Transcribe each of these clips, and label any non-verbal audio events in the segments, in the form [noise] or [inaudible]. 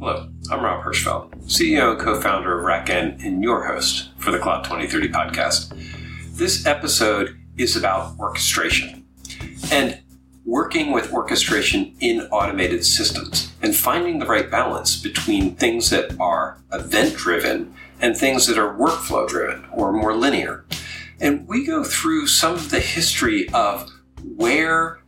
Hello, I'm Rob Hirschfeld, CEO and co founder of RackN and your host for the Cloud 2030 podcast. This episode is about orchestration and working with orchestration in automated systems and finding the right balance between things that are event driven and things that are workflow driven or more linear. And we go through some of the history of where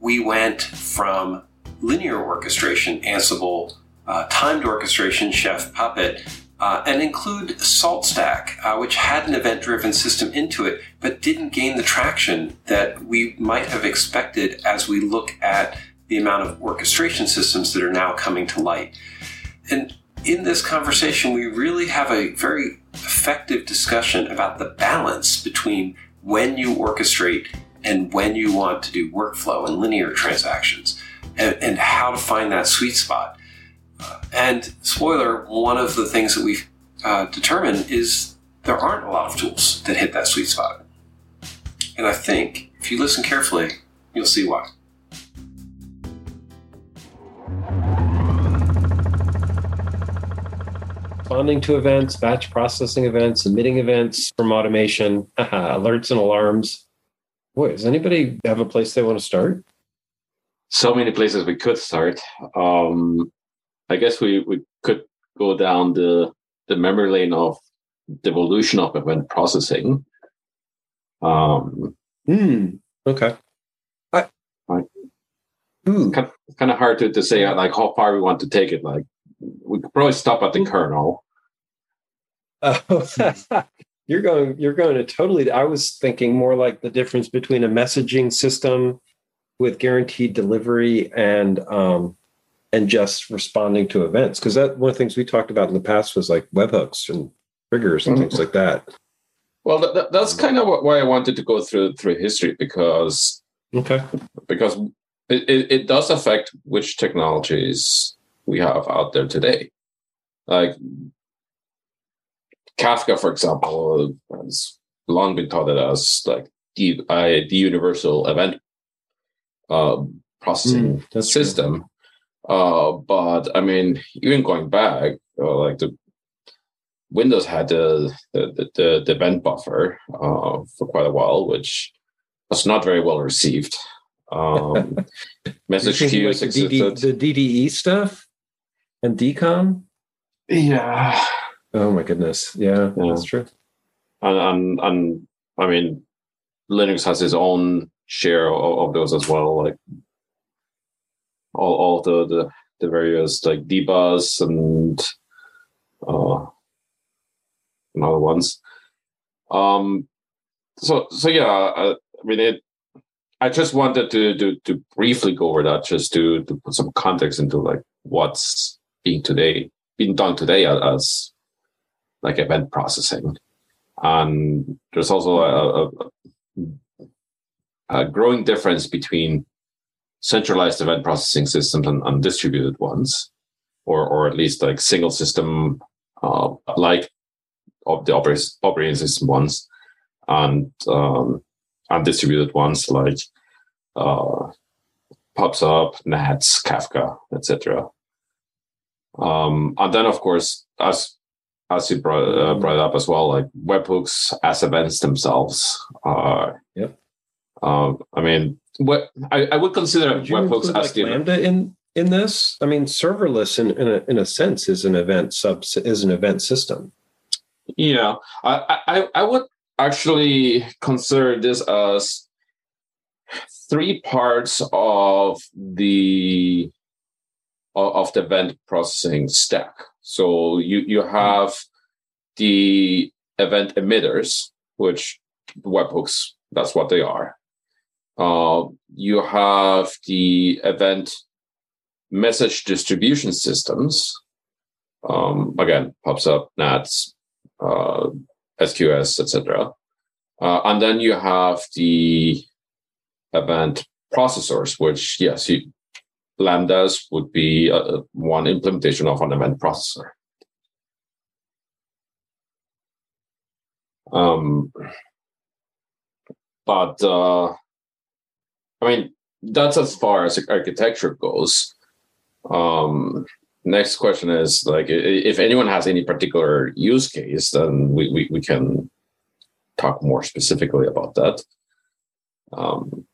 we went from linear orchestration, Ansible, uh, timed orchestration, Chef, Puppet, uh, and include SaltStack, uh, which had an event driven system into it, but didn't gain the traction that we might have expected as we look at the amount of orchestration systems that are now coming to light. And in this conversation, we really have a very effective discussion about the balance between when you orchestrate and when you want to do workflow and linear transactions and, and how to find that sweet spot. Uh, and spoiler, one of the things that we've uh, determined is there aren't a lot of tools that hit that sweet spot. And I think if you listen carefully, you'll see why. Responding to events, batch processing events, emitting events from automation, [laughs] alerts and alarms. Boy, does anybody have a place they want to start? so many places we could start. Um, I guess we, we could go down the the memory lane of the evolution of event processing. Um, mm, okay. I, I hmm. kind, of, kind of hard to, to say like how far we want to take it. Like we could probably stop at the kernel. Oh, [laughs] you're going. You're going to totally. I was thinking more like the difference between a messaging system with guaranteed delivery and um, and just responding to events because that one of the things we talked about in the past was like webhooks and triggers and mm-hmm. things like that. Well, that, that's kind of why I wanted to go through through history because okay because it, it, it does affect which technologies we have out there today. Like Kafka, for example, has long been thought of as like the, uh, the universal event uh, processing mm, system. Uh, but I mean, even going back, uh, like the Windows had the the the, the event buffer uh, for quite a while, which was not very well received. Um, [laughs] message queue, like the, DD, the DDE stuff and DCOM. Yeah. Oh my goodness. Yeah, yeah. that's true. And, and and I mean, Linux has its own share of, of those as well, like all all the the, the various like dbus and uh and other ones. Um, so so yeah, I, I mean it. I just wanted to, to to briefly go over that, just to to put some context into like what's being today being done today as like event processing, and there's also a, a, a growing difference between centralized event processing systems and, and distributed ones, or or at least like single system uh, like of the operating system ones, and um, and distributed ones like uh, PubSub, NATS, Kafka, etc. Um, and then, of course, as as you brought, uh, brought up as well, like webhooks as events themselves are yep. Um, I mean, what I, I would consider would webhooks as like Lambda in in this. I mean, serverless in in a, in a sense is an event sub is an event system. Yeah, I, I I would actually consider this as three parts of the of the event processing stack. So you you have the event emitters, which webhooks that's what they are. Uh, you have the event message distribution systems. Um, again, up NATS, uh, SQS, etc. Uh, and then you have the event processors, which yes, you, lambdas would be uh, one implementation of an event processor. Um, but uh, I mean, that's as far as architecture goes. Um, next question is like if anyone has any particular use case, then we, we, we can talk more specifically about that. Um,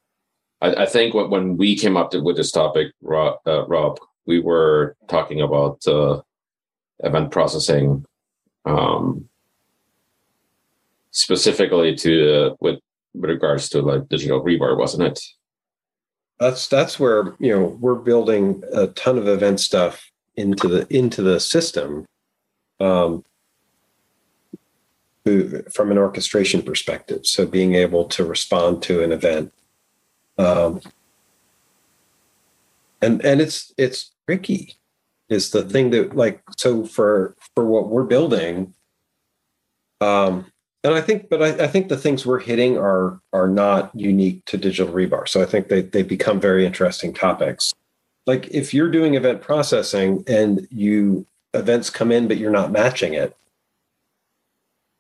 I, I, think when we came up with this topic, Rob, uh, Rob we were talking about uh, event processing um, specifically to uh, with, with regards to like digital rebar, wasn't it? That's that's where you know we're building a ton of event stuff into the into the system um, from an orchestration perspective. So being able to respond to an event, um, and and it's it's tricky, is the thing that like so for for what we're building. Um, and I think, but I, I, think the things we're hitting are are not unique to digital rebar. So I think they they become very interesting topics. Like if you're doing event processing and you events come in but you're not matching it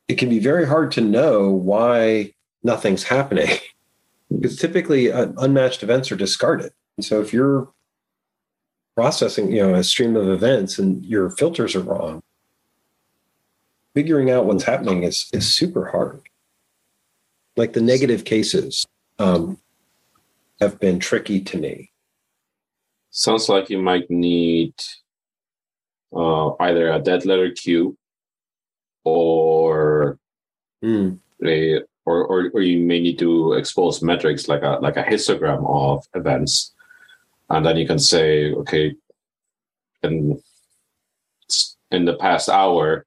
it can be very hard to know why nothing's happening. [laughs] Because typically uh, unmatched events are discarded. And so if you're processing you know a stream of events and your filters are wrong figuring out what's happening is is super hard. Like the negative cases um, have been tricky to me. Sounds like you might need uh, either a dead letter queue or mm. a or, or or you may need to expose metrics like a like a histogram of events, and then you can say, okay, in in the past hour,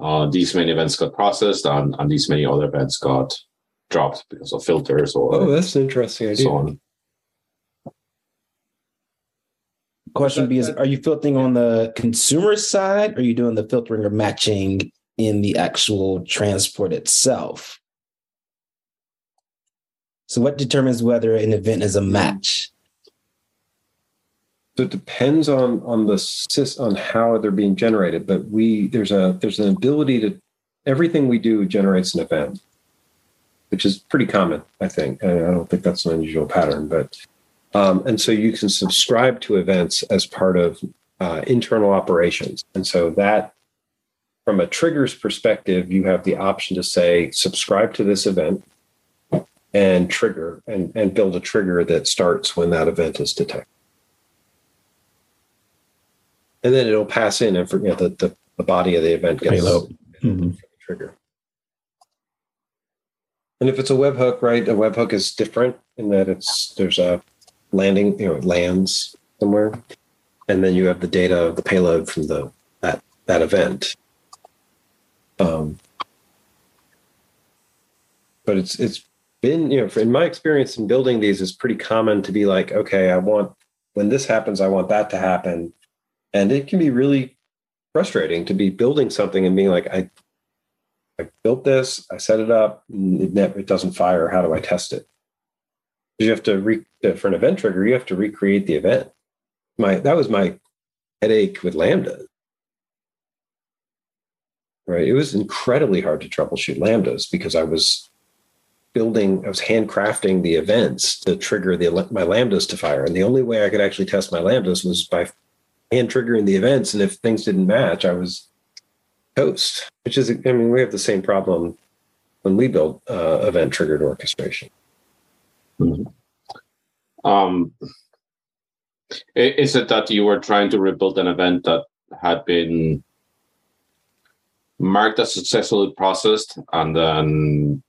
uh, these many events got processed, and, and these many other events got dropped because of filters or oh, that's an interesting idea. So on. Question B is Are you filtering on the consumer side or are you doing the filtering or matching in the actual transport itself? So, what determines whether an event is a match? So it depends on on the on how they're being generated, but we there's a there's an ability to everything we do generates an event, which is pretty common, I think. And I don't think that's an unusual pattern, but um, and so you can subscribe to events as part of uh, internal operations. And so that, from a triggers perspective, you have the option to say, subscribe to this event and trigger and, and build a trigger that starts when that event is detected. And then it'll pass in and forget that the, the body of the event gets mm-hmm. trigger. And if it's a webhook, right, a webhook is different in that it's there's a landing, you know, lands somewhere, and then you have the data of the payload from the that that event. Um, but it's it's been you know in my experience in building these it's pretty common to be like okay i want when this happens i want that to happen and it can be really frustrating to be building something and being like i i built this i set it up it, it doesn't fire how do i test it you have to re, uh, for an event trigger, you have to recreate the event. My that was my headache with Lambda. Right, it was incredibly hard to troubleshoot Lambdas because I was building, I was handcrafting the events to trigger the my Lambdas to fire, and the only way I could actually test my Lambdas was by hand triggering the events. And if things didn't match, I was toast. Which is, I mean, we have the same problem when we build uh, event triggered orchestration. Mm-hmm. Um, is it that you were trying to rebuild an event that had been marked as successfully processed and then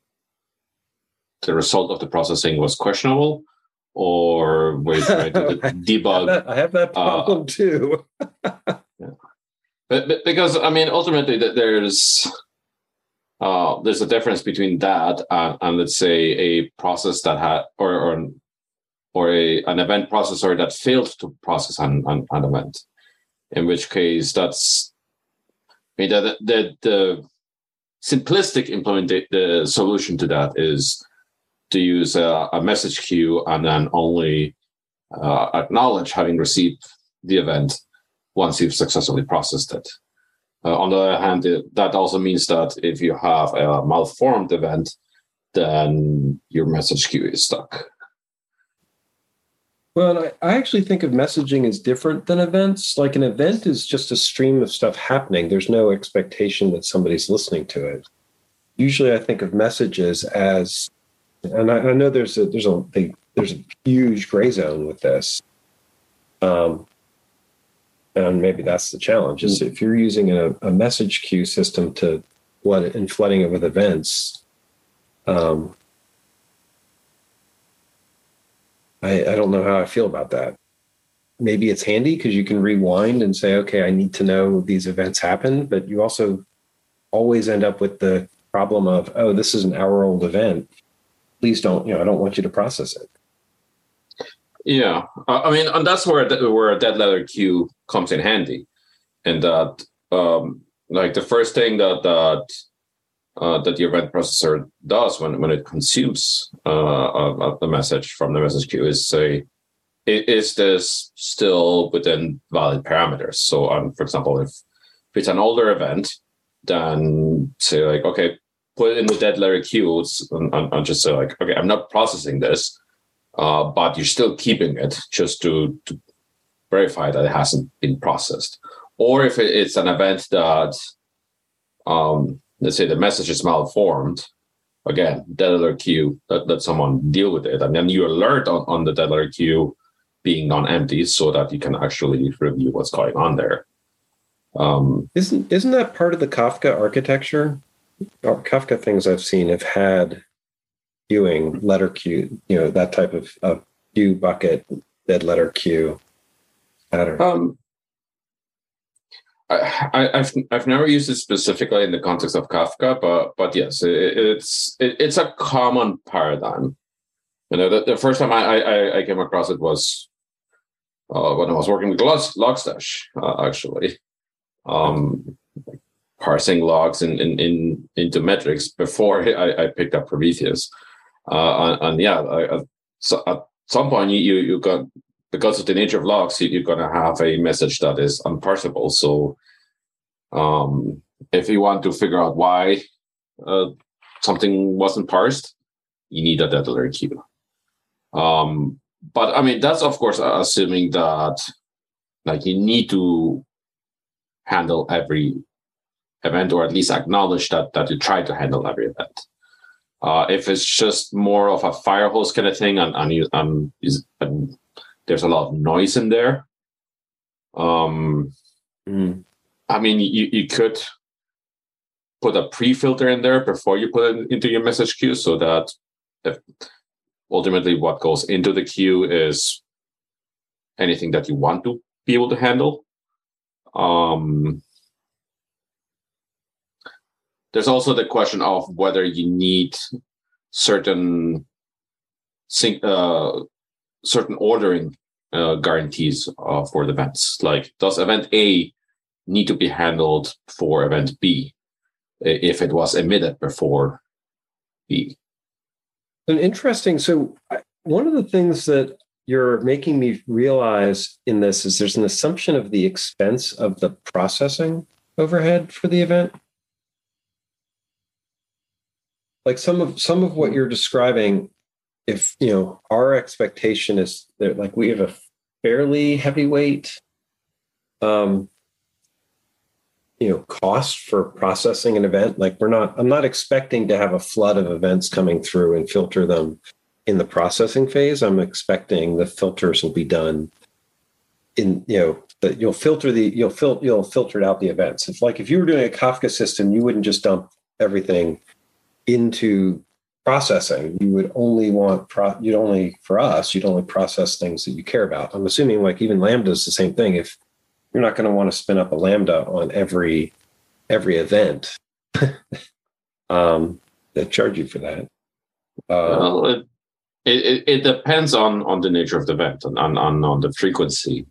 the result of the processing was questionable? Or were you trying to debug? I have that, I have that problem uh, too. [laughs] yeah. but, but because, I mean, ultimately, there's uh, there's a difference between that and, and, let's say a process that had or or, or a, an event processor that failed to process an, an, an event in which case that's I mean the the, the simplistic implement the solution to that is to use a, a message queue and then only uh, acknowledge having received the event once you've successfully processed it uh, on the other hand, it, that also means that if you have a malformed event, then your message queue is stuck. Well, I, I actually think of messaging as different than events. Like an event is just a stream of stuff happening. There's no expectation that somebody's listening to it. Usually, I think of messages as, and I, I know there's a there's a they, there's a huge gray zone with this. Um, and maybe that's the challenge is if you're using a, a message queue system to what and flooding it with events um, I, I don't know how I feel about that. Maybe it's handy because you can rewind and say, okay, I need to know these events happen, but you also always end up with the problem of, oh, this is an hour old event. Please don't, you know, I don't want you to process it. Yeah, I mean, and that's where where a dead letter queue comes in handy, and that um, like the first thing that that uh, that the event processor does when, when it consumes uh, a, message from the message queue is say, is this still within valid parameters? So, um, for example, if, if it's an older event, then say like, okay, put in the dead letter queue and, just say like, okay, I'm not processing this, uh, but you're still keeping it just to, to verify that it hasn't been processed. Or if it's an event that um, let's say the message is malformed, again, dead letter queue, let, let someone deal with it. And then you alert on, on the dead letter queue being non-empty so that you can actually review what's going on there. Um, isn't isn't that part of the Kafka architecture? Kafka things I've seen have had queuing, letter queue, you know, that type of, queue bucket, dead letter queue pattern. Um, I, have I've never used it specifically in the context of Kafka, but but yes, it, it's it, it's a common paradigm. You know, the, the first time I, I, I came across it was uh, when I was working with Log, Logstash, uh, actually, um, parsing logs in, in, in into metrics before I, I picked up Prometheus, uh, and, and, yeah, I, so at some point you you got because of the nature of logs, you, are going to have a message that is unparsable. So, um, if you want to figure out why uh, something wasn't parsed, you need a dead letter queue. Um, but I mean, that's of course assuming that like you need to handle every event, or at least acknowledge that that you try to handle every event. Uh, if it's just more of a fire hose kind of thing, and and, you, and, and there's a lot of noise in there. Um, mm. I mean, you, you could put a pre-filter in there before you put it into your message queue so that if ultimately what goes into the queue is anything that you want to be able to handle. Um, there's also the question of whether you need certain uh, certain ordering uh, guarantees uh, for the events. Like, does event A need to be handled for event B if it was emitted before B? An interesting. So, one of the things that you're making me realize in this is there's an assumption of the expense of the processing overhead for the event. Like some of some of what you're describing if you know our expectation is that like we have a fairly heavyweight um you know cost for processing an event. Like we're not i'm not expecting to have a flood of events coming through and filter them in the processing phase. I'm expecting the filters will be done in you know that you'll filter the you'll fil- you'll filter out the events. It's like if you were doing a kafka system you wouldn't just dump everything into processing. You would only want pro you'd only for us you'd only process things that you care about. I'm assuming like even lambda is the same thing. If you're not going to want to spin up a lambda on every every event [laughs] um that charge you for that. Uh, well, it, it, it depends on on the nature of the event and on on, on the frequency.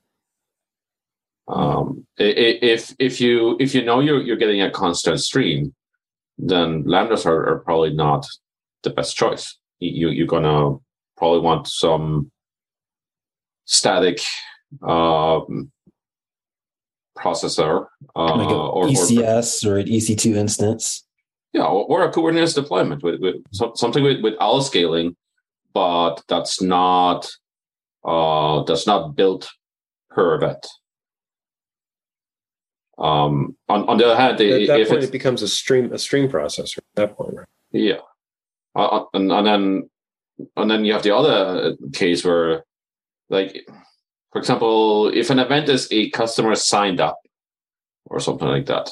Um if if you if you know you're you're getting a constant stream then lambdas are, are probably not the best choice. You you're gonna probably want some static um, processor uh, like or ECS or, or, an EC2 instance. Yeah, or, or a Kubernetes deployment with, with something with, with auto scaling, but that's not uh, that's not built per event. Um, on, on the other hand, At that if point, it becomes a stream a stream processor. At that point, right? yeah, uh, and, and then and then you have the other case where, like, for example, if an event is a customer signed up or something like that,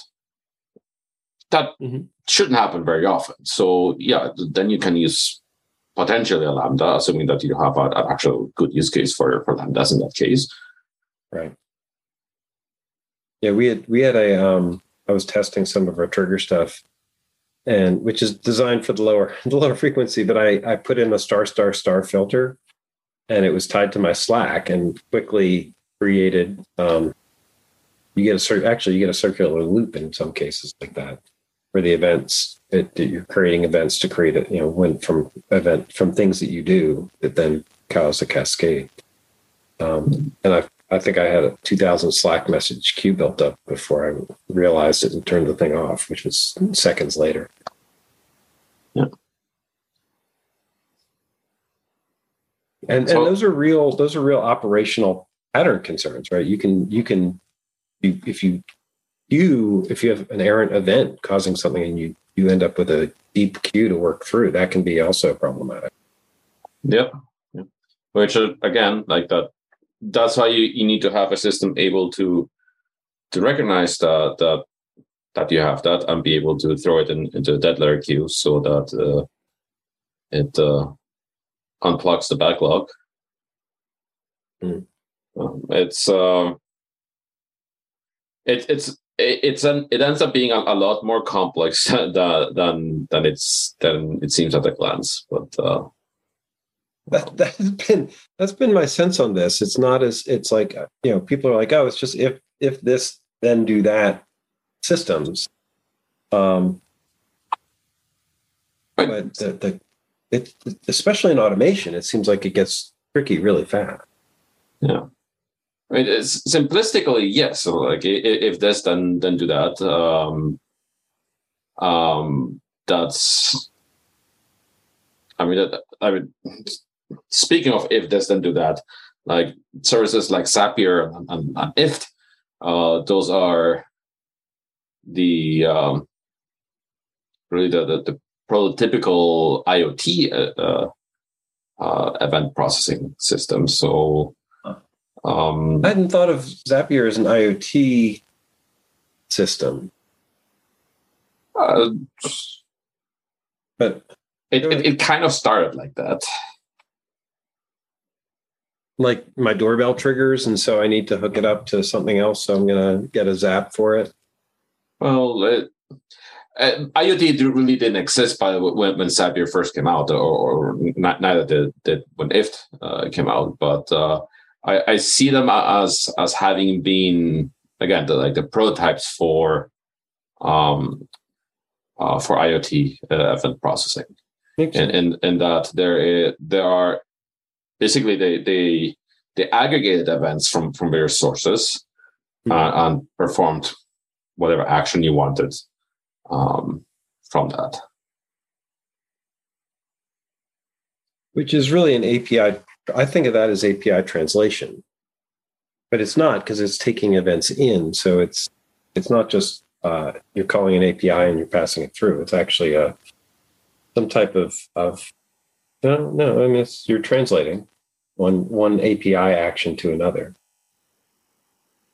that Mhm. shouldn't happen very often. So yeah, then you can use potentially a lambda, assuming that you have a- an actual good use case for for lambdas in that case. Right. Yeah, we had we had a um I was testing some of our trigger stuff and which is designed for the lower [laughs] the lower frequency, but I I put in a star star star filter and it was tied to my Slack and quickly created um you get a cir- actually you get a circular loop in some cases like that for the events it, that you're creating events to create it you know when from event from things that you do that then cause a cascade. Um, and I I think I had a 2000 Slack message queue built up before I realized it and turned the thing off, which was seconds later. Yeah. And So- and those are real those are real operational pattern concerns, right? You can you can you, if you you if you have an errant event causing something and you you end up with a deep queue to work through, that can be also problematic. Yep. Yep. Which uh, again, like that, that's why you, you need to have a system able to to recognize that that that you have that and be able to throw it in, into a dead letter queue so that uh, it uh, unplugs the backlog. Hmm. Um, it's uh, it, it's it, it's an it ends up being a, a lot more complex [laughs] than than than it's than it seems at a glance, but. Uh, that that's been that's been my sense on this it's not as it's like you know people are like oh it's just if if this then do that systems um but the, the it especially in automation it seems like it gets tricky really fast Yeah. I mean, it's simplistically, yes. So like, if this, then then do that. Um, um, that's. I mean, that, I mean, speaking of if this, then do that. Like services like Zapier and, and, and IFTTT, uh, those are the um, really the, the the prototypical IoT uh, uh, uh, event processing system. So. Um, i hadn't thought of zapier as an iot system uh, but it, it, it kind of started like that. Like my doorbell triggers and so i need to hook it up to something else so i'm going to get a zap for it Well, it, uh, IoT really didn't exist by when, when Zapier first came out, or, or not, neither did, did when IFTTT uh, came out. But uh, I, I see them as as having been again the, like the prototypes for um uh, for IoT uh, event processing. And and and that there is, there are basically they they they aggregated events from from various sources uh, and performed whatever action you wanted um, from that. which is really an API. I think of that as API translation, but it's not because it's taking events in. So it's it's not just uh, you're calling an API and you're passing it through. It's actually a some type of of no no. I mean, you're translating one one API action to another,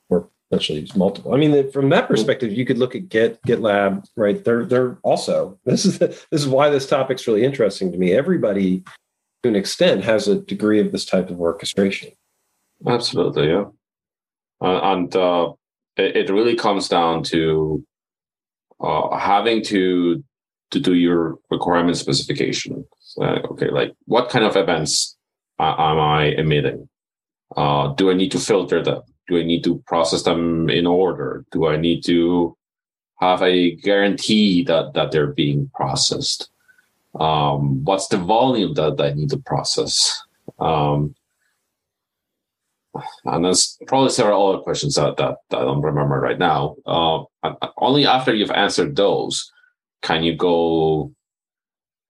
or essentially multiple. I mean, from that perspective, you could look at Git GitLab. Right, they're they're also [laughs] this is the, this is why this topic's really interesting to me. Everybody to an extent has a degree of this type of orchestration. Absolutely, yeah. Uh, and uh, it, it really comes down to uh, having to to do your requirement specification. Okay, like what kind of events am I emitting? Uh, do I need to filter them? Do I need to process them in order? Do I need to have a guarantee that that they're being processed? Um, what's the volume that I need to process? Um, and there's probably several other questions that, that, that I don't remember right now. Uh, only after you've answered those can you go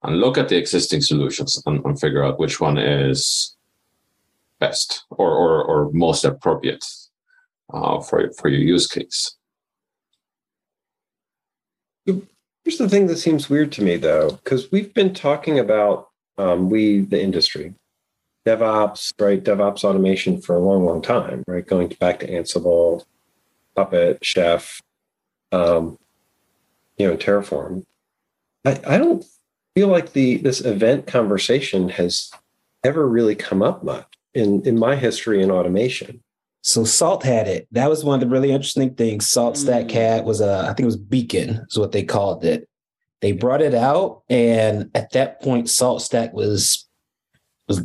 and look at the existing solutions and, and figure out which one is best or or, or most appropriate uh, for for your use case. Here's the thing that seems weird to me, though, because we've been talking about um, we the industry, DevOps, right? DevOps automation for a long, long time, right? Going back to Ansible, Puppet, Chef, um, you know, Terraform. I, I don't feel like the this event conversation has ever really come up much in in my history in automation. So Salt had it. That was one of the really interesting things. Salt Stack Mm. had was a, I think it was Beacon is what they called it. They brought it out, and at that point, Salt Stack was was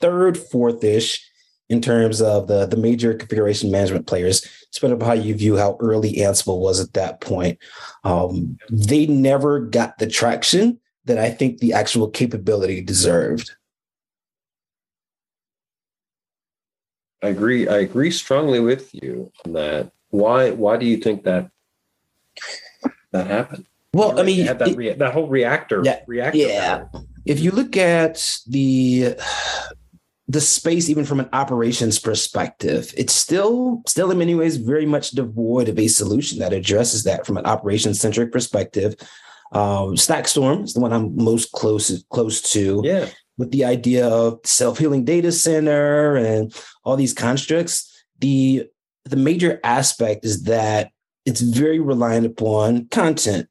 third, fourth ish in terms of the the major configuration management players. Depending on how you view how early Ansible was at that point, um, they never got the traction that I think the actual capability deserved. I agree. I agree strongly with you on that. Why? Why do you think that that happened? Well, I mean, that it- rea- that whole reactor. Yeah, reactor. yeah. power. if you look at the the space even from an operations perspective it's still still in many ways very much devoid of a solution that addresses that from an operations centric perspective um, Stackstorm is the one I'm most close close to. Yeah. with the idea of self-healing data center and all these constructs the the major aspect is that it's very reliant upon content.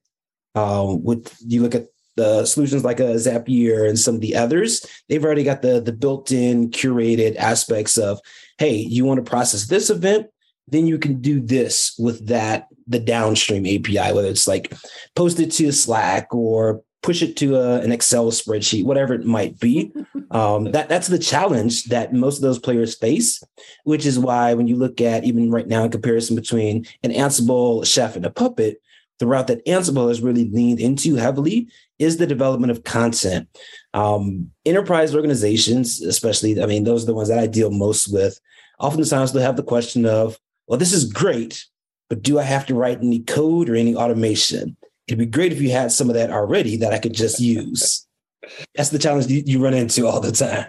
Um, with you look at the solutions like a Zapier and some of the others, they've already got the the built-in curated aspects of, hey, you want to process this event, then you can do this with that the downstream API, whether it's like post it to Slack or push it to a, an Excel spreadsheet, whatever it might be. [laughs] Um, that that's the challenge that most of those players face, which is why when you look at even right now in comparison between an Ansible, Chef, and a Puppet, the route that Ansible has really leaned into heavily is the development of content. Um, enterprise organizations, especially, I mean, those are the ones that I deal most with. Oftentimes, they'll have the question of, well, this is great, but do I have to write any code or any automation? It'd be great if you had some of that already that I could just use. That's the challenge you, you run into all the time.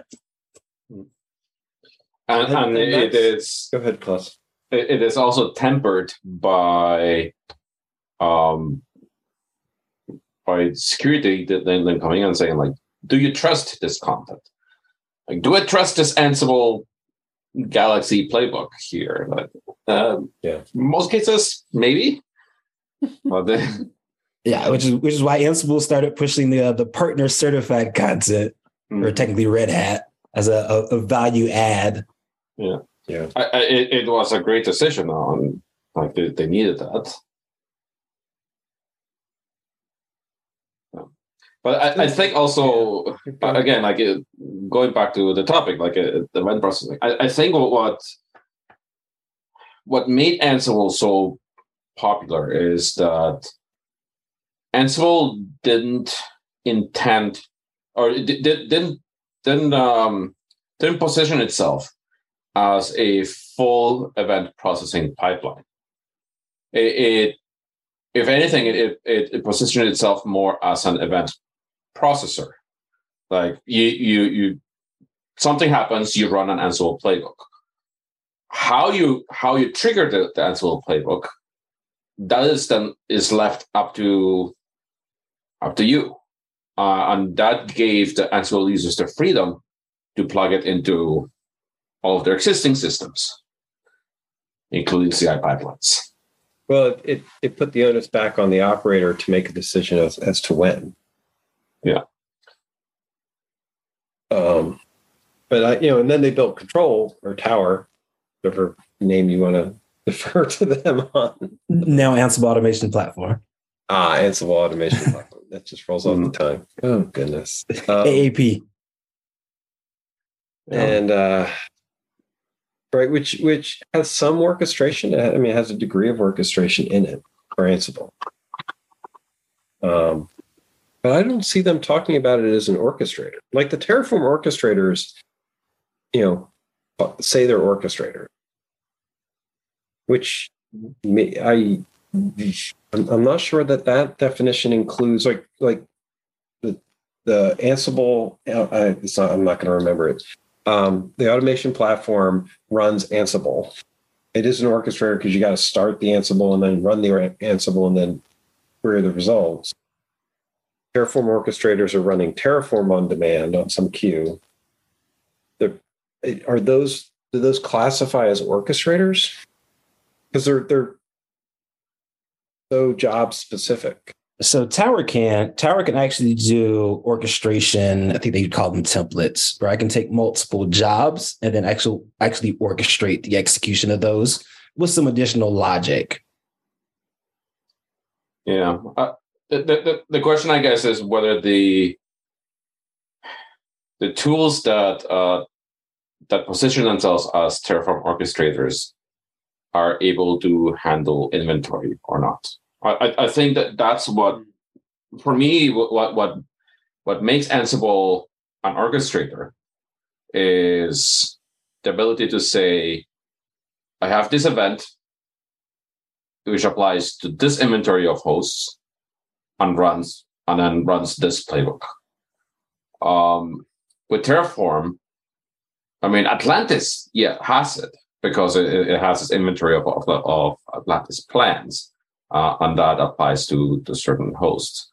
And, And- and and it that's- is Go ahead, Klaus. it it is also tempered by um by security that then, then coming and saying like do you trust this content like do i trust this ansible galaxy playbook here But, um, Yeah. most cases maybe [laughs] then Yeah, which is which is why Ansible started pushing the uh, the partner certified content, or technically Red Hat, as a, a, a value add. Yeah. I, I, it, it was a great decision on like they, they needed that Yeah. But I, I think also Uh, again, like it, going back to the topic, like uh, the event processing, I, I think what what made Ansible so popular is that Ansible didn't intend or it di- di- didn't didn't um, didn't position itself as a full event processing pipeline. It, it if anything, it, it it positioned itself more as an event processor. Like you you you something happens you run an ansible playbook. How you how you trigger the, the ansible playbook that is then is left up to up to you. Uh, and that gave the ansible users the freedom to plug it into all of their existing systems including ci pipelines. Well, it, it it put the onus back on the operator to make a decision as, as to when. Yeah. Um, but I, you know, and then they built Control or Tower, whatever name you want to [laughs] defer to them on. Now Ansible automation platform, Ah, Ansible automation [laughs] platform. That just rolls off the tongue. Oh goodness. Um, AAP. [laughs] and uh right which which has some orchestration i mean it has a degree of orchestration in it for ansible um but i don't see them talking about it as an orchestrator like the terraform orchestrators you know say they're orchestrator which i I'm, not sure that that definition includes like like the the ansible uh, I- not, i'm not going to remember it um, the automation platform runs Ansible. It is an orchestrator because you got to start the Ansible and then run the Ansible and then query the results. Terraform orchestrators are running Terraform on demand on some queue. They're, are those do those classify as orchestrators? Because they're they're so job specific. So Tower can Tower can actually do orchestration. I think they call them templates, where I can take multiple jobs and then actually actually orchestrate the execution of those with some additional logic. Yeah, uh, the, the the question I guess is whether the the tools that uh, that position themselves as Terraform orchestrators are able to handle inventory or not. I, I think that that's what, for me, what what what makes Ansible an orchestrator is the ability to say, I have this event which applies to this inventory of hosts and runs and then runs this playbook. Um, with Terraform, I mean Atlantis, yeah, has it because it, it has this inventory of, of, of Atlantis plans uh, and that applies to, to certain hosts.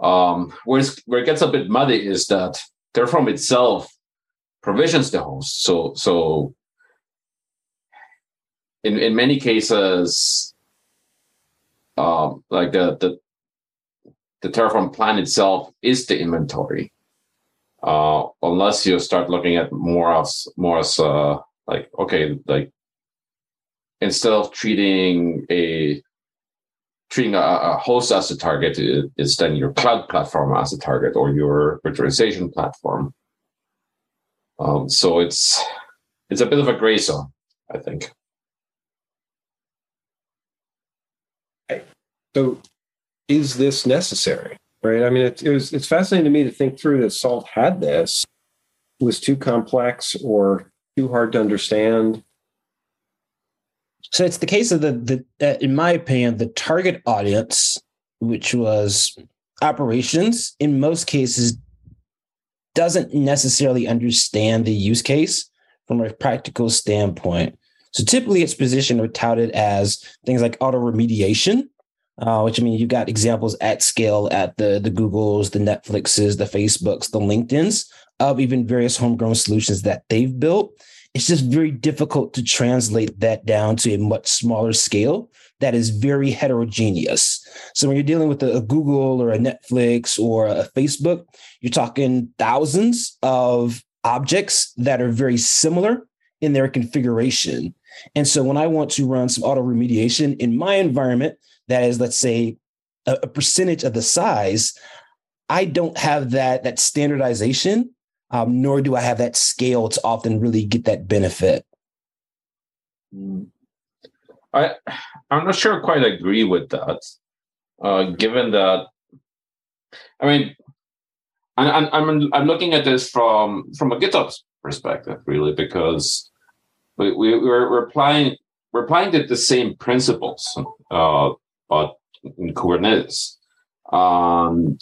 Um, where, where it gets a bit muddy is that Terraform itself provisions the host. So, so in, in many cases, um, like the, the, the Terraform plan itself is the inventory. Uh, unless you start looking at more as more as uh, like okay, like instead of treating a treating a, a, host as a target it's then your cloud platform as a target or your virtualization platform. Um, so it's it's a bit of a gray zone, I think. So, is this necessary? Right. I mean, it, it was it's fascinating to me to think through that Salt had this was too complex or too hard to understand so it's the case of the the uh, in my opinion the target audience, which was operations, in most cases doesn't necessarily understand the use case from a practical standpoint. So typically it's positioned or touted as things like auto remediation, uh, which I mean, you've got examples at scale at the, the Googles, the Netflixes, the Facebooks, the LinkedIns of even various homegrown solutions that they've built it's just very difficult to translate that down to a much smaller scale that is very heterogeneous. So when you're dealing with a, a, Google or a Netflix or a Facebook, you're talking thousands of objects that are very similar in their configuration. And so when I want to run some auto remediation in my environment, that is, let's say, a, a percentage of the size, I don't have that that standardization um, nor do I have that scale to often really get that benefit. Mm. I I'm not sure I quite agree with that, uh, given that I mean, I'm I'm I'm looking at this from from a GitOps perspective, really, because we, we we're, we're applying we're applying the, the same principles, uh, but in Kubernetes, and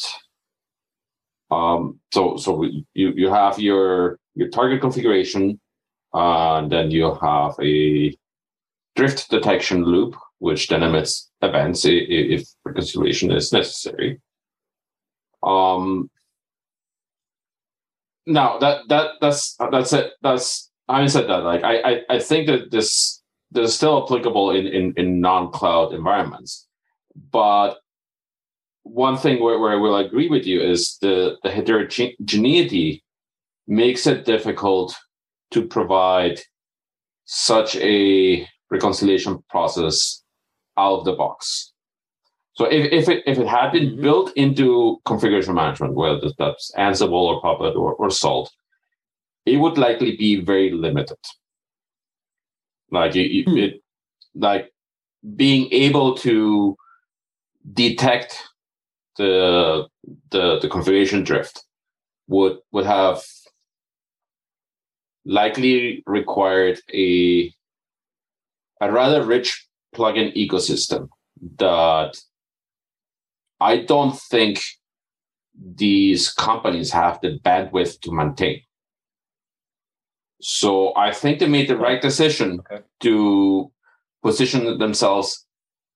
um, so so you you have your your target configuration, uh, and then you have a drift detection loop, which then emits events if reconciliation is necessary. Um, now that that that's that's it. That's having said that, like I I, I think that this this is still applicable in in, in non cloud environments, but one thing where, where I will agree with you is the, the heterogeneity makes it difficult to provide such a reconciliation process out of the box. So if, if it if it had been mm-hmm. built into configuration management, whether that's Ansible or Puppet or, or Salt, it would likely be very limited. Like it, mm. it like being able to detect the the the configuration drift would would have likely required a a rather rich plugin ecosystem that I don't think these companies have the bandwidth to maintain. So I think they made the right decision Okay. to position themselves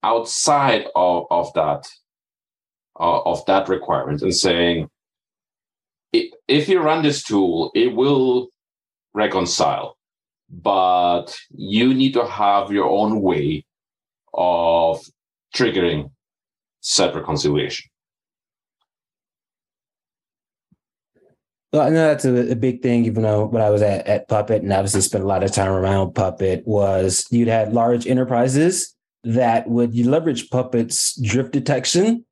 outside of, of that uh, of that requirement and saying if you run this tool, it will reconcile, but you need to have your own way of triggering said reconciliation. Well, I know that's a, a big thing, even though when I was at, at Puppet and obviously spent a lot of time around Puppet, was you'd had large enterprises that would leverage Puppet's drift detection,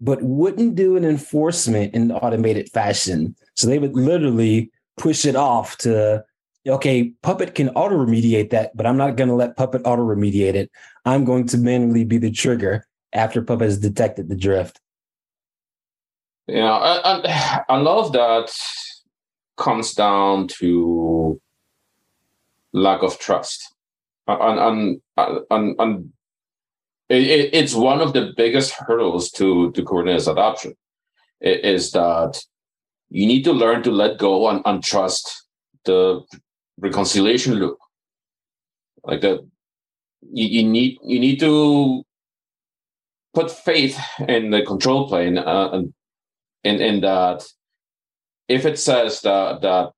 but wouldn't do an enforcement in automated fashion. So they would literally push it off to, okay, Puppet can auto remediate that, but I'm not going to let Puppet auto remediate it. I'm going to manually be the trigger after Puppet has detected the drift. Yeah, and, and a lot of that comes down to lack of trust, and and and, and it, it's one of the biggest hurdles to to Kubernetes adoption. Is that you need to learn to let go and, and trust the reconciliation loop, like that. You, you need you need to put faith in the control plane uh, and in in that if it says that that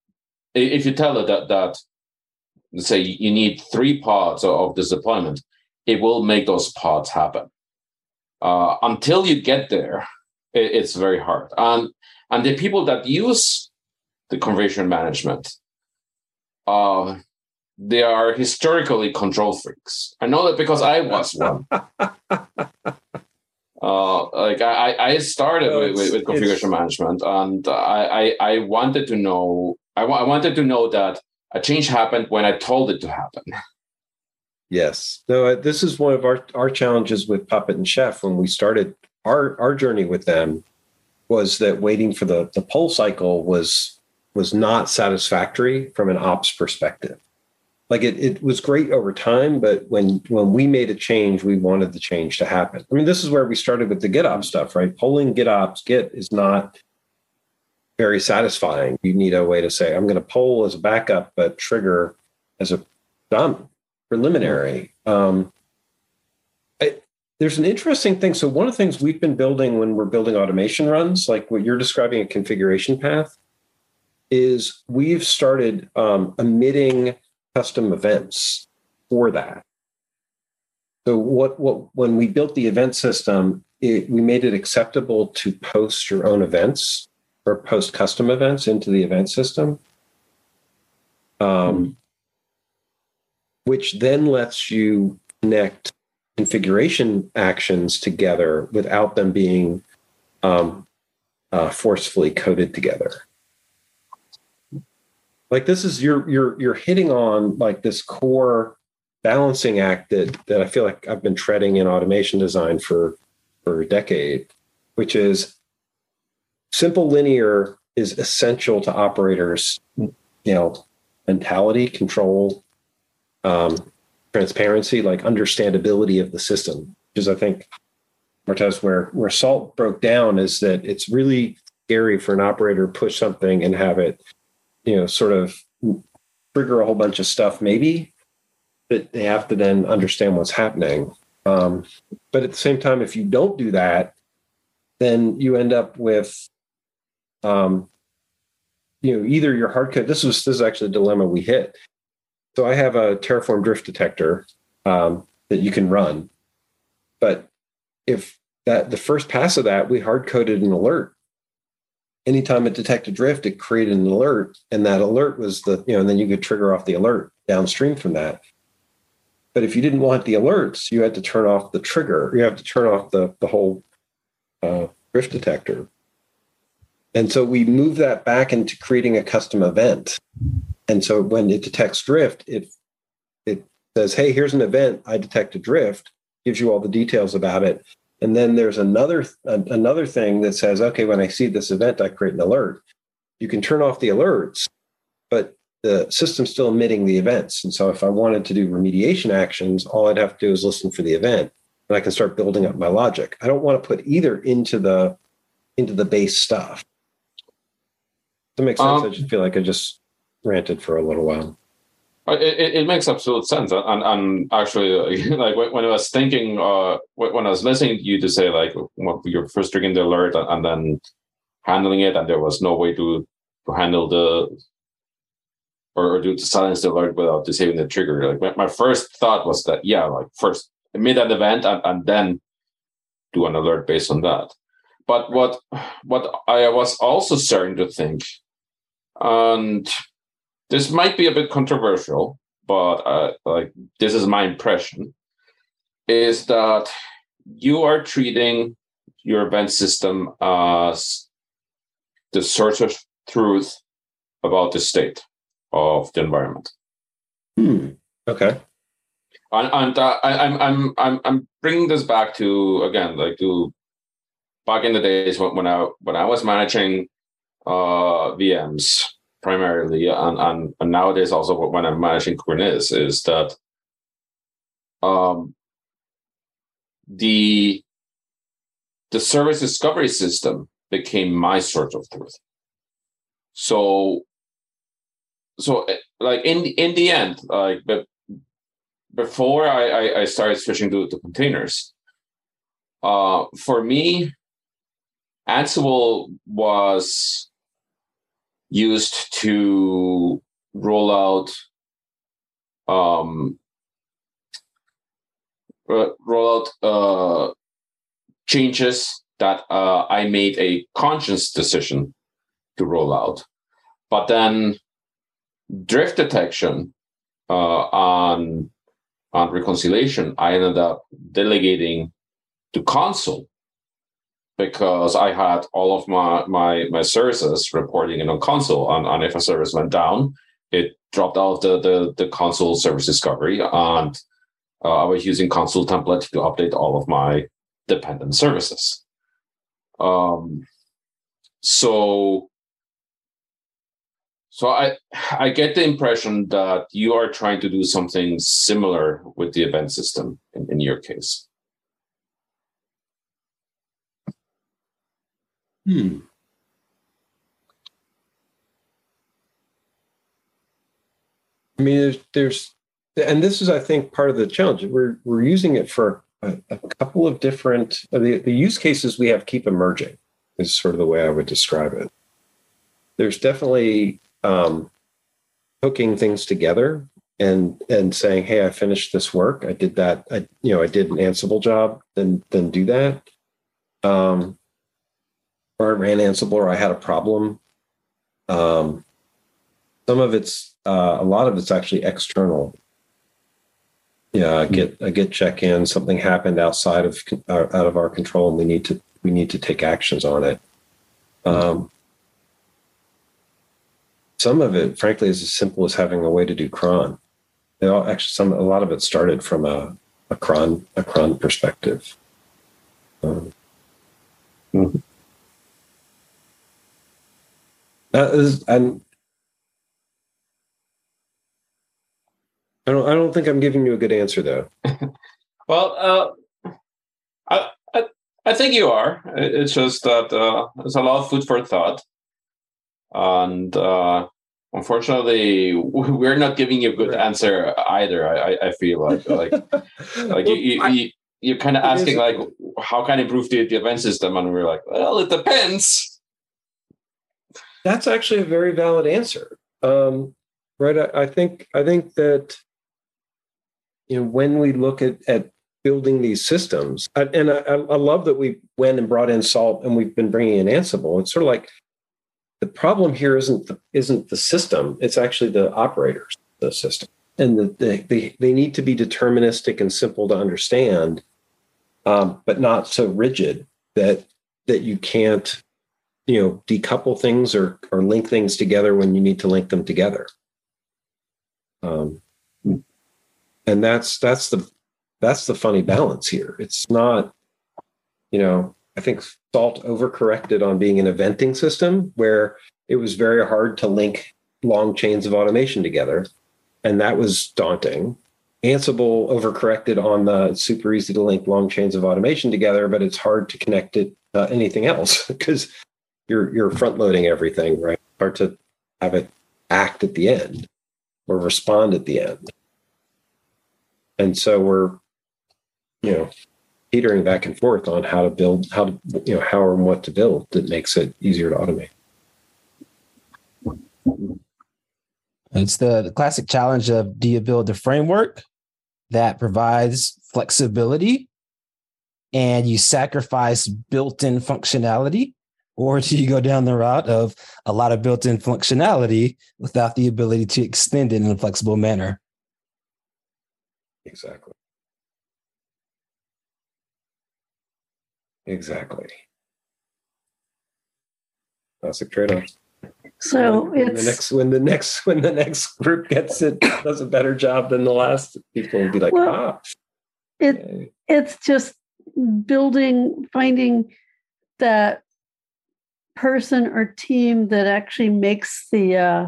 if you tell it that that say you need three parts of, of this deployment, it will make those pods happen. Uh, until you get there, it, it's very hard. And and the people that use the configuration management, uh, they are historically control freaks. I know that because I was one. [laughs] Uh, like I, I started Well, with, with, configuration management, and I, I, I wanted to know. I, wa- I wanted to know that a change happened when I told it to happen. [laughs] Yes. No, uh, this is one of our, our challenges with Puppet and Chef when we started our, our journey with them was that waiting for the, the poll cycle was was not satisfactory from an ops perspective. Like it, it was great over time, but when when we made a change, we wanted the change to happen. I mean, this is where we started with the GitOps stuff, right? Polling GitOps Git is not very satisfying. You need a way to say, I'm going to poll as a backup, but trigger as a done preliminary. Um, I, there's an interesting thing. So one of the things we've been building when we're building automation runs, like what you're describing a configuration path, is we've started um, emitting custom events for that. So what what when we built the event system, it, we made it acceptable to post your own events or post custom events into the event system. Um, which then lets you connect configuration actions together without them being um, uh, forcefully coded together. Like this is you're you're you're hitting on like this core balancing act that that I feel like I've been treading in automation design for for a decade, which is simple linear is essential to operators, you know, mentality, control, um, transparency, like understandability of the system, is, I think, Martez, where where Salt broke down is that it's really scary for an operator to push something and have it, you know, sort of trigger a whole bunch of stuff, maybe, but they have to then understand what's happening. Um, but at the same time, if you don't do that, then you end up with, um, you know, either your hard code. This was this is actually a dilemma we hit. So I have a Terraform drift detector um, that you can run, but if that the first pass of that we hard coded an alert. Anytime it detected drift, it created an alert, and that alert was the you know, and then you could trigger off the alert downstream from that. But if you didn't want the alerts, you had to turn off the trigger. You have to turn off the the whole uh, drift detector. And so we move that back into creating a custom event. And so when it detects drift, it it says, "Hey, here's an event. I detect a drift." Gives you all the details about it. And then there's another another thing that says, "Okay, when I see this event, I create an alert." You can turn off the alerts, but the system's still emitting the events. And so if I wanted to do remediation actions, all I'd have to do is listen for the event, and I can start building up my logic. I don't want to put either into the into the base stuff. That makes sense. Um, I just feel like I just ranted for a little while. Uh, it, it makes absolute sense, and, and actually, [laughs] like when I was thinking, uh, when I was listening to you to say like you're first triggering the alert and then handling it, and there was no way to to handle the or, or do to silence the alert without disabling the trigger. Like my, my first thought was that yeah, like first emit an event and, and then do an alert based on that. But what what I was also starting to think, and this might be a bit controversial, but uh, like this is my impression, is that you are treating your event system as the source of truth about the state of the environment. Hmm. Okay. And, and uh, I, I'm I'm I'm I'm bringing this back to again like to back in the days when, when I when I was managing uh, VMs primarily, and, and and nowadays also what when I'm managing Kubernetes, is that um, the the service discovery system became my source of truth. So, so eh, like in in the end, like but before I I, I started switching to, to containers, uh, for me, Ansible was used to roll out um, roll out uh, changes that uh, I made a conscious decision to roll out. But then drift detection uh, on on reconciliation, I ended up delegating to Consul because I had all of my my my services reporting in on Consul, and, and if a service went down, it dropped out the the, the Consul service discovery, and uh, I was using Consul template to update all of my dependent services. Um, so so I I get the impression that you are trying to do something similar with the event system in, in your case. Hmm. I mean, there's, there's, and this is, I think, part of the challenge. We're we're using it for a, a couple of different the, the use cases we have keep emerging. Is sort of the way I would describe it. There's definitely um, hooking things together and and saying, "Hey, I finished this work. I did that. I you know I did an Ansible job. Then then do that." Um, or I ran Ansible or I had a problem. Um, some of it's uh, a lot of it's actually external. Yeah, I get I get check in. Something happened outside of uh, out of our control, and we need to we need to take actions on it. Um, some of it, frankly, is as simple as having a way to do cron. Know, actually, some a lot of it started from a a cron a cron perspective. Um, mm-hmm. That is, and I don't. I don't think I'm giving you a good answer, though. [laughs] well, uh, I, I, I think you are. It's just that uh, there's a lot of food for thought, and uh, unfortunately, [laughs] we're not giving you a good answer either. I, I feel like like [laughs] like you, you, you you're kind of asking like how can I improve the, the event system, and we're like, well, it depends. That's actually a very valid answer. Um, right. I, I, think I think that you know when we look at at building these systems, I, and I, I love that we went and brought in Salt and we've been bringing in Ansible. It's sort of like the problem here isn't the, isn't the system; it's actually the operators, the system, and the, the, they they need to be deterministic and simple to understand, um, but not so rigid that that you can't you know decouple things or or link things together when you need to link them together. Um, and that's that's the that's the funny balance here. It's not you know i think salt overcorrected on being an eventing system where it was very hard to link long chains of automation together and that was daunting. Ansible overcorrected on the super easy to link long chains of automation together but it's hard to connect it anything else [laughs] because you're you're front loading everything, right? Hard to have it act at the end. or respond at the end. And so we're, you know, teetering back and forth on how to build, how to, you know, how and what to build that makes it easier to automate. It's the, the classic challenge of do you build a framework that provides flexibility and you sacrifice built-in functionality or do you go down the route of a lot of built-in functionality without the ability to extend it in a flexible manner? Exactly. Exactly. Classic trade-off. So when it's the next when the next [laughs] when the next group gets it does a better job than the last people will be like Well, ah it okay. it's just building finding that person or team that actually makes the uh,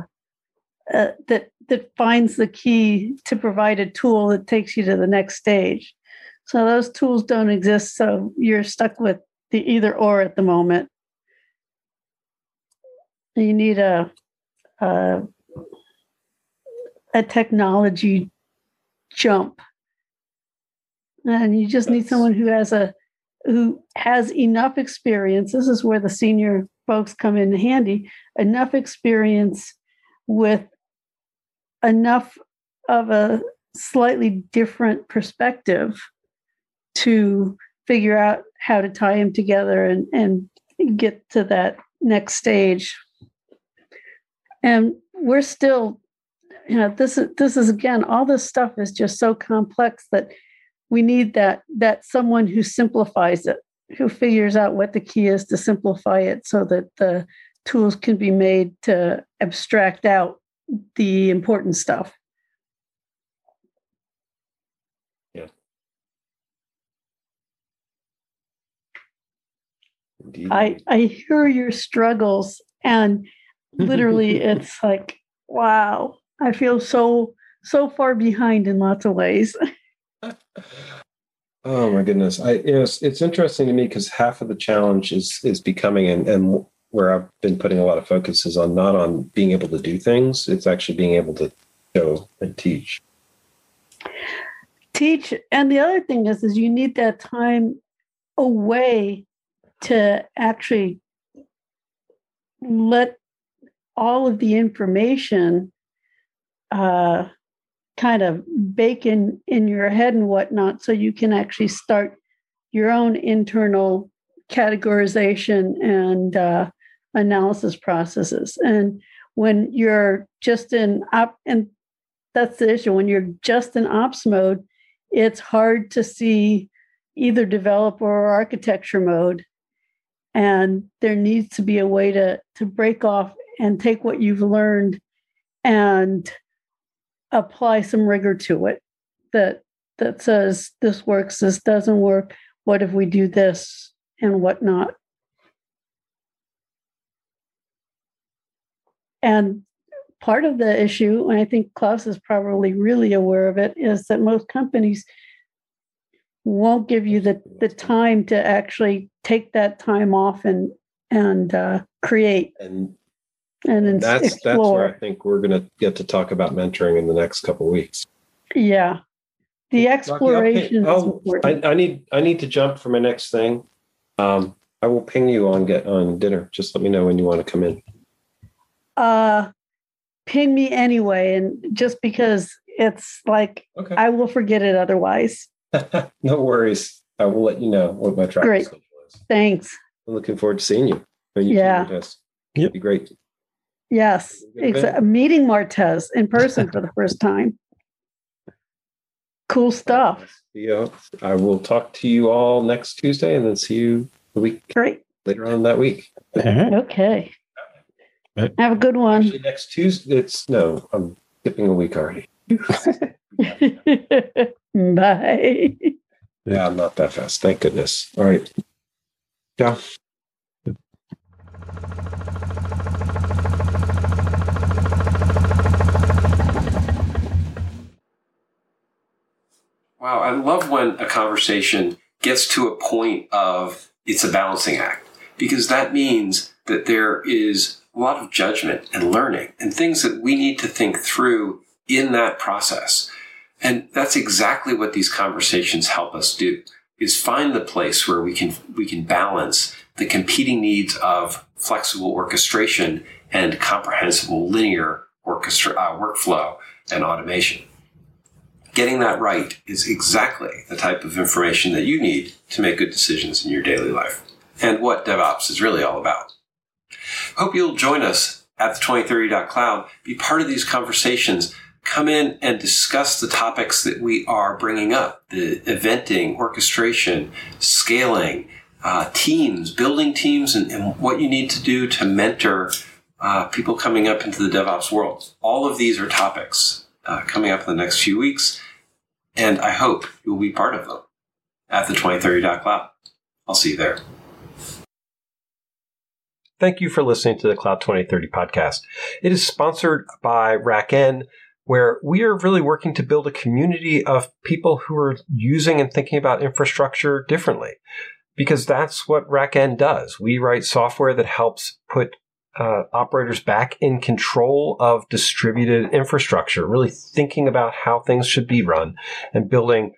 uh, that that finds the key to provide a tool that takes you to the next stage. So those tools don't exist so you're stuck with the either or at the moment. You need a a, a technology jump. And you just need someone who has a who has enough experience. This is where the senior folks come in handy enough experience with enough of a slightly different perspective to figure out how to tie them together and and get to that next stage. And we're still you know this is this is again all this stuff is just so complex that we need that that someone who simplifies it who figures out what the key is to simplify it so that the tools can be made to abstract out the important stuff. Indeed. i i hear your struggles and [laughs] literally it's like wow i feel so so far behind in lots of ways [laughs] Oh my goodness! I you know, it's, it's interesting to me because half of the challenge is is becoming and and where I've been putting a lot of focus is on not on being able to do things. It's actually being able to show and teach. teach and the other thing is is you need that time away to actually let all of the information uh, kind of bake in in your head and whatnot so you can actually start your own internal categorization and uh, analysis processes. And when you're just in op and that's the issue when you're just in ops mode it's hard to see either developer or architecture mode. And there needs to be a way to to break off and take what you've learned and apply some rigor to it that that says this works this doesn't work. What if we do this and whatnot and part of the issue and i think klaus is probably really aware of it is that most companies won't give you the, the time to actually take that time off and and uh, create. And and, ins- that's explore. [laughs] that's where I think we're going to get to talk about mentoring in the next couple of weeks. Yeah. The exploration is Oh. I, I need I need to jump for my next thing. Um, I will ping you on get on dinner. Just let me know when you want to come in. uh ping me anyway and just because it's like Okay. I will forget it otherwise. [laughs] no worries. I will let you know what my travel Great. is. Thanks. I'm looking forward to seeing you. When you Yeah. come to us. Yep. It'd be great. Yes. Good It's event. a meeting Martez in person for the [laughs] first time. Cool stuff. Yeah. I will talk to you all next Tuesday and then see you the week Great. later on that week. Uh-huh. All right. Okay. Right. Have a good one. Actually, next Tuesday, it's no, I'm skipping a week already. [laughs] Bye. Yeah, I'm not that fast. Thank goodness. All right. Yeah. Wow, I love when a conversation gets to a point of it's a balancing act because that means that there is a lot of judgment and learning and things that we need to think through in that process. And that's exactly what these conversations help us do is find the place where we can we can balance the competing needs of flexible orchestration and comprehensible linear orchestra uh, workflow and automation. Getting that right is exactly the type of information that you need to make good decisions in your daily life and what DevOps is really all about. Hope you'll join us at the 2030.cloud, be part of these conversations, come in and discuss the topics that we are bringing up the eventing, orchestration, scaling, uh, teams, building teams, and, and, what you need to do to mentor uh, people coming up into the DevOps world. All of these are topics uh, coming up in the next few weeks, and I hope you'll be part of them at the 2030.cloud. I'll see you there. Thank you for listening to the Cloud 2030 podcast. It is sponsored by RackN, where we are really working to build a community of people who are using and thinking about infrastructure differently. Because that's what RackN does. We write software that helps put uh, operators back in control of distributed infrastructure, really thinking about how things should be run and building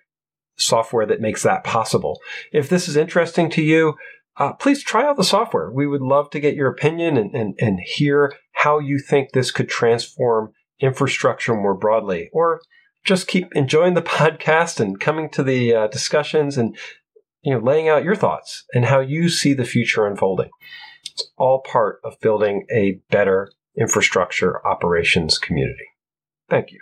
software that makes that possible. If this is interesting to you, uh, please try out the software. We would love to get your opinion and, and, and hear how you think this could transform infrastructure more broadly, or just keep enjoying the [laughs] podcast and coming to the uh, discussions and you know laying out your thoughts and how you see the future unfolding. It's all part of building a better infrastructure operations community. Thank you.